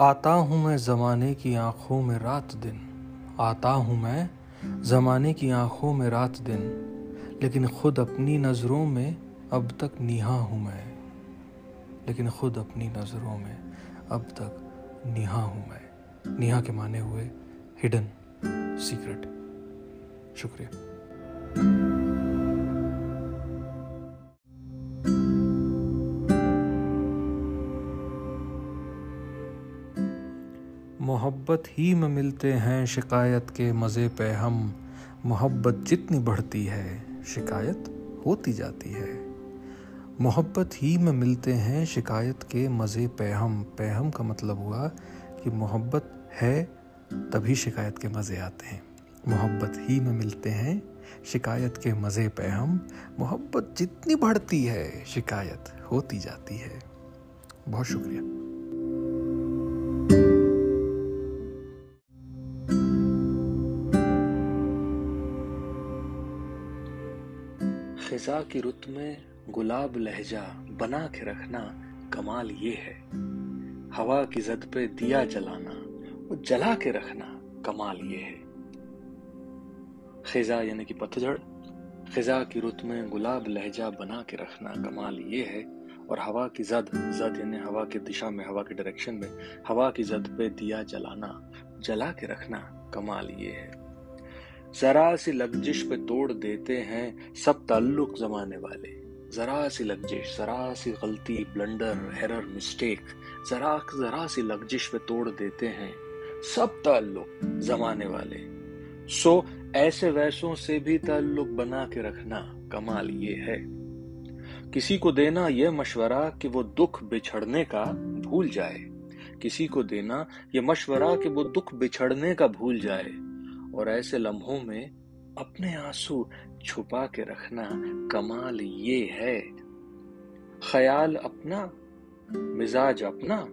आता हूँ मैं ज़माने की आँखों में रात दिन। आता हूँ मैं ज़माने की आँखों में रात दिन। लेकिन खुद अपनी नज़रों में अब तक निहा हूँ मैं। लेकिन खुद अपनी नज़रों में अब तक निहा हूँ मैं। निहा के माने हुए हिडन सीक्रेट शुक्रिया। मोहब्बत ही में मिलते हैं शिकायत के मज़े पे हम। मोहब्बत जितनी बढ़ती है, शिकायत होती जाती है। मोहब्बत ही में मिलते हैं, शिकायत के मज़े पे हम। पे हम का मतलब हुआ कि मोहब्बत है, तभी शिकायत के मज़े आते हैं। मोहब्बत ही में मिलते हैं, शिकायत के मज़े पे हम। मोहब्बत जितनी बढ़ती है, शिकायत होती जाती है। बहुत शुक्रिया। खिजा की रुत में गुलाब लहजा बना के रखना कमाल ये है। हवा की जद पे दिया जलाना, वो जला के रखना कमाल ये है। खिजा यानी कि पतझड़, खिजा की रुत में गुलाब लहजा बना के रखना कमाल ये है और हवा की जद जद यानी हवा की दिशा में, हवा के डायरेक्शन में, हवा की जद पे दिया जलाना, जला के रखना कमाल ये है। जरा सी लग्जिश पे तोड़ देते हैं सब ताल्लुक जमाने वाले। जरा सी लग्जिश, जरा सी गलती ब्लंडर एरर मिस्टेक जरा जरा सी लग्जिश पे तोड़ देते हैं सब ताल्लुक जमाने वाले। सो, ऐसे वैसों से भी ताल्लुक बना के रखना कमाल ये है। किसी को देना यह मशवरा कि वो दुख बिछड़ने का भूल जाए। किसी को देना यह मशवरा कि वो दुख बिछड़ने का भूल जाए। और ऐसे लम्हों में अपने आँसू छुपा के रखना कमाल ये है। ख्याल अपना, मिजाज अपना,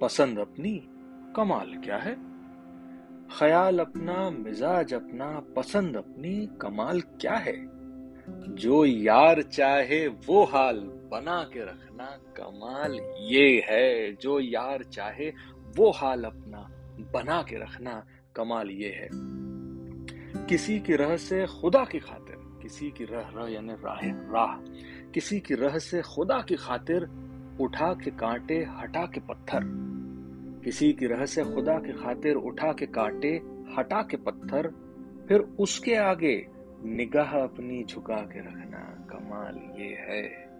पसंद अपनी, कमाल क्या है? ख्याल अपना, मिजाज अपना, पसंद अपनी, कमाल क्या है? जो यार चाहे वो हाल बना के रखना, कमाल ये है। जो यार चाहे वो हाल अपना, बना के रखना, कमाल ये है। किसी की रह से खुदा की खातिर, किसी की रह रह यानी राह राह, किसी की रह से खुदा की खातिर उठा के कांटे, हटा के पत्थर। किसी की रह से खुदा की खातिर उठा के कांटे, हटा के पत्थर, फिर उसके आगे निगाह अपनी झुका के रखना। कमाल ये है।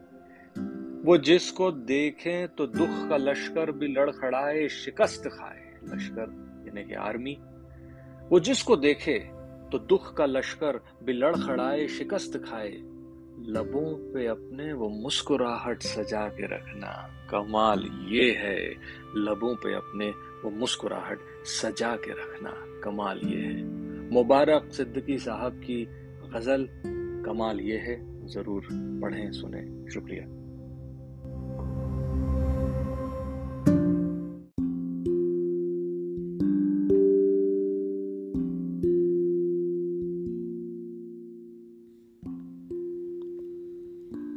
वो जिसको देखे तो दुख का लश्कर भी लड़खड़ाए, शिकस्त खाए। लश्कर, यानी कि आर्मी। वो जिसको देखे तो दुख का लश्कर बिलड़ खड़ाए, शिकस्त खाए। लबों पे अपने वो मुस्कुराहट सजा के रखना। कमाल ये है, लबों पे अपने वो मुस्कुराहट सजा के रखना। कमाल ये है। मुबारक सिद्दकी साहब की गज़ल कमाल ये है। ज़रूर पढ़ें, सुने। शुक्रिया।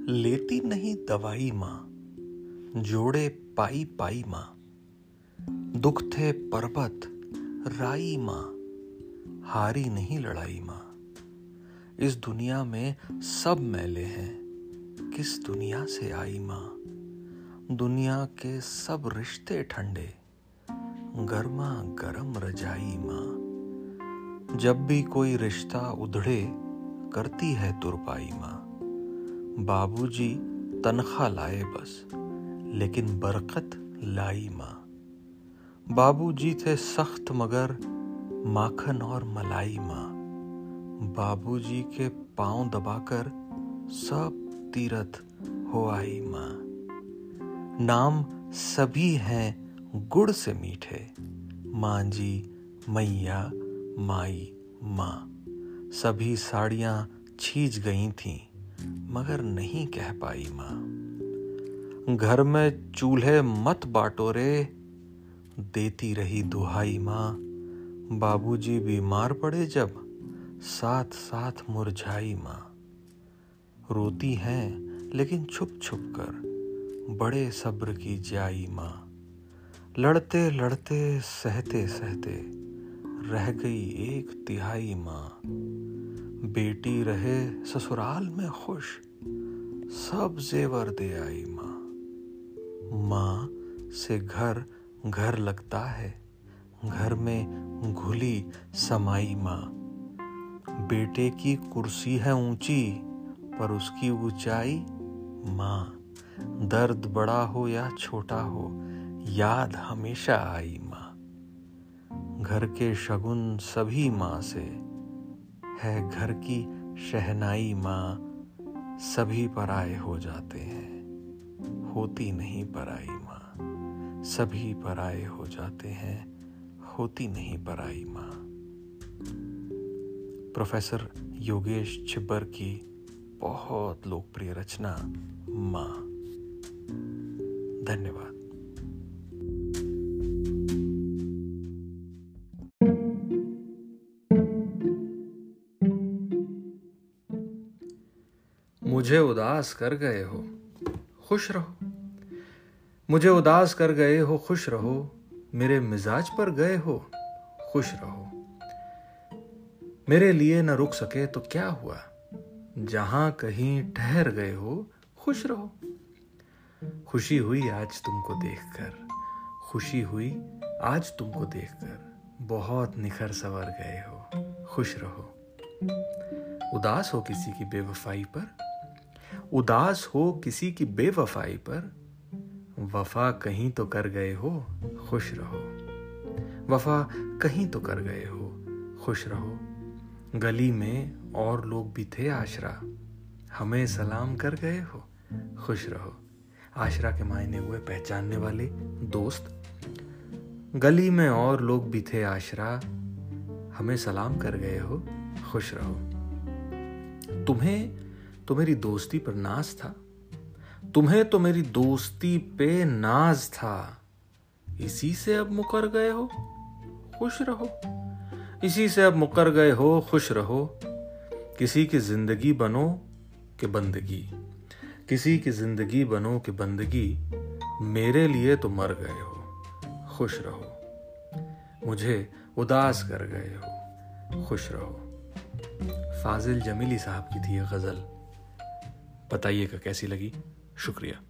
लेती नहीं दवाई माँ, जोड़े पाई पाई माँ। दुख थे पर्वत, राई माँ, हारी नहीं लड़ाई माँ। इस दुनिया में सब मैले हैं, किस दुनिया से आई माँ। दुनिया के सब रिश्ते ठंडे, गर्मा गरम रजाई माँ। जब भी कोई रिश्ता उधड़े, करती है तुरपाई माँ। बाबूजी तनख्वाह लाए बस, लेकिन बरकत लाई माँ। बाबूजी थे सख्त मगर माखन और मलाई माँ। बाबूजी के पाँव दबाकर सब तीरथ हो आई माँ। नाम सभी हैं गुड़ से मीठे माँ जी मैया, माई, माँ। सभी साड़ियाँ छीज गई थीं। मगर नहीं कह पाई माँ। घर में चूल्हे मत बाटो रे देती रही दुहाई माँ। बाबूजी बीमार पड़े जब साथ साथ मुरझाई माँ। रोती हैं, लेकिन छुप छुप कर बड़े सब्र की जाई माँ। लड़ते लड़ते सहते सहते रह गई एक तिहाई माँ। बेटी रहे, ससुराल में खुश, सब जेवर दे आई माँ। माँ से घर घर लगता है, घर में घुली समाई माँ। बेटे की कुर्सी है ऊँची, पर उसकी ऊंचाई माँ। दर्द बड़ा हो या छोटा हो, याद हमेशा आई माँ। घर के शगुन सभी माँ से है घर की शहनाई माँ, सभी पराए हो जाते हैं। होती नहीं पराई माँ, सभी पराए हो जाते हैं। होती नहीं पराई माँ। प्रोफेसर योगेश छिब्बर की बहुत लोकप्रिय रचना माँ। धन्यवाद। मुझे उदास कर गए हो, खुश रहो। मुझे उदास कर गए हो, खुश रहो। मेरे मिजाज पर गए हो, खुश रहो। मेरे लिए न रुक सके तो क्या हुआ? जहाँ कहीं ठहर गए हो, खुश रहो। खुशी हुई आज तुमको देखकर, खुशी हुई आज तुमको देखकर। बहुत निखर सवर गए हो, खुश रहो। उदास हो किसी की बेवफाई पर उदास हो किसी की बेवफाई पर, वफा कहीं तो कर गए हो, खुश रहो। वफा कहीं तो कर गए हो, खुश रहो। गली में और लोग भी थे आशरा। हमें सलाम कर गए हो, खुश रहो। आशरा के मायने हुए पहचानने वाले दोस्त। गली में और लोग भी थे आशरा। हमें सलाम कर गए हो, खुश रहो। तुम्हें तो मेरी दोस्ती पर नाज था। तुम्हें तो मेरी दोस्ती पे नाज था। इसी से अब मुकर गए हो, खुश रहो। इसी से अब मुकर गए हो, खुश रहो। किसी की ज़िंदगी बनो कि बंदगी। किसी की ज़िंदगी बनो कि बंदगी। मेरे लिए तो मर गए हो, खुश रहो। मुझे उदास कर गए हो, खुश रहो। फाजिल जमीली साहब की थी ये गज़ल। बताइएगा कैसी लगी। शुक्रिया।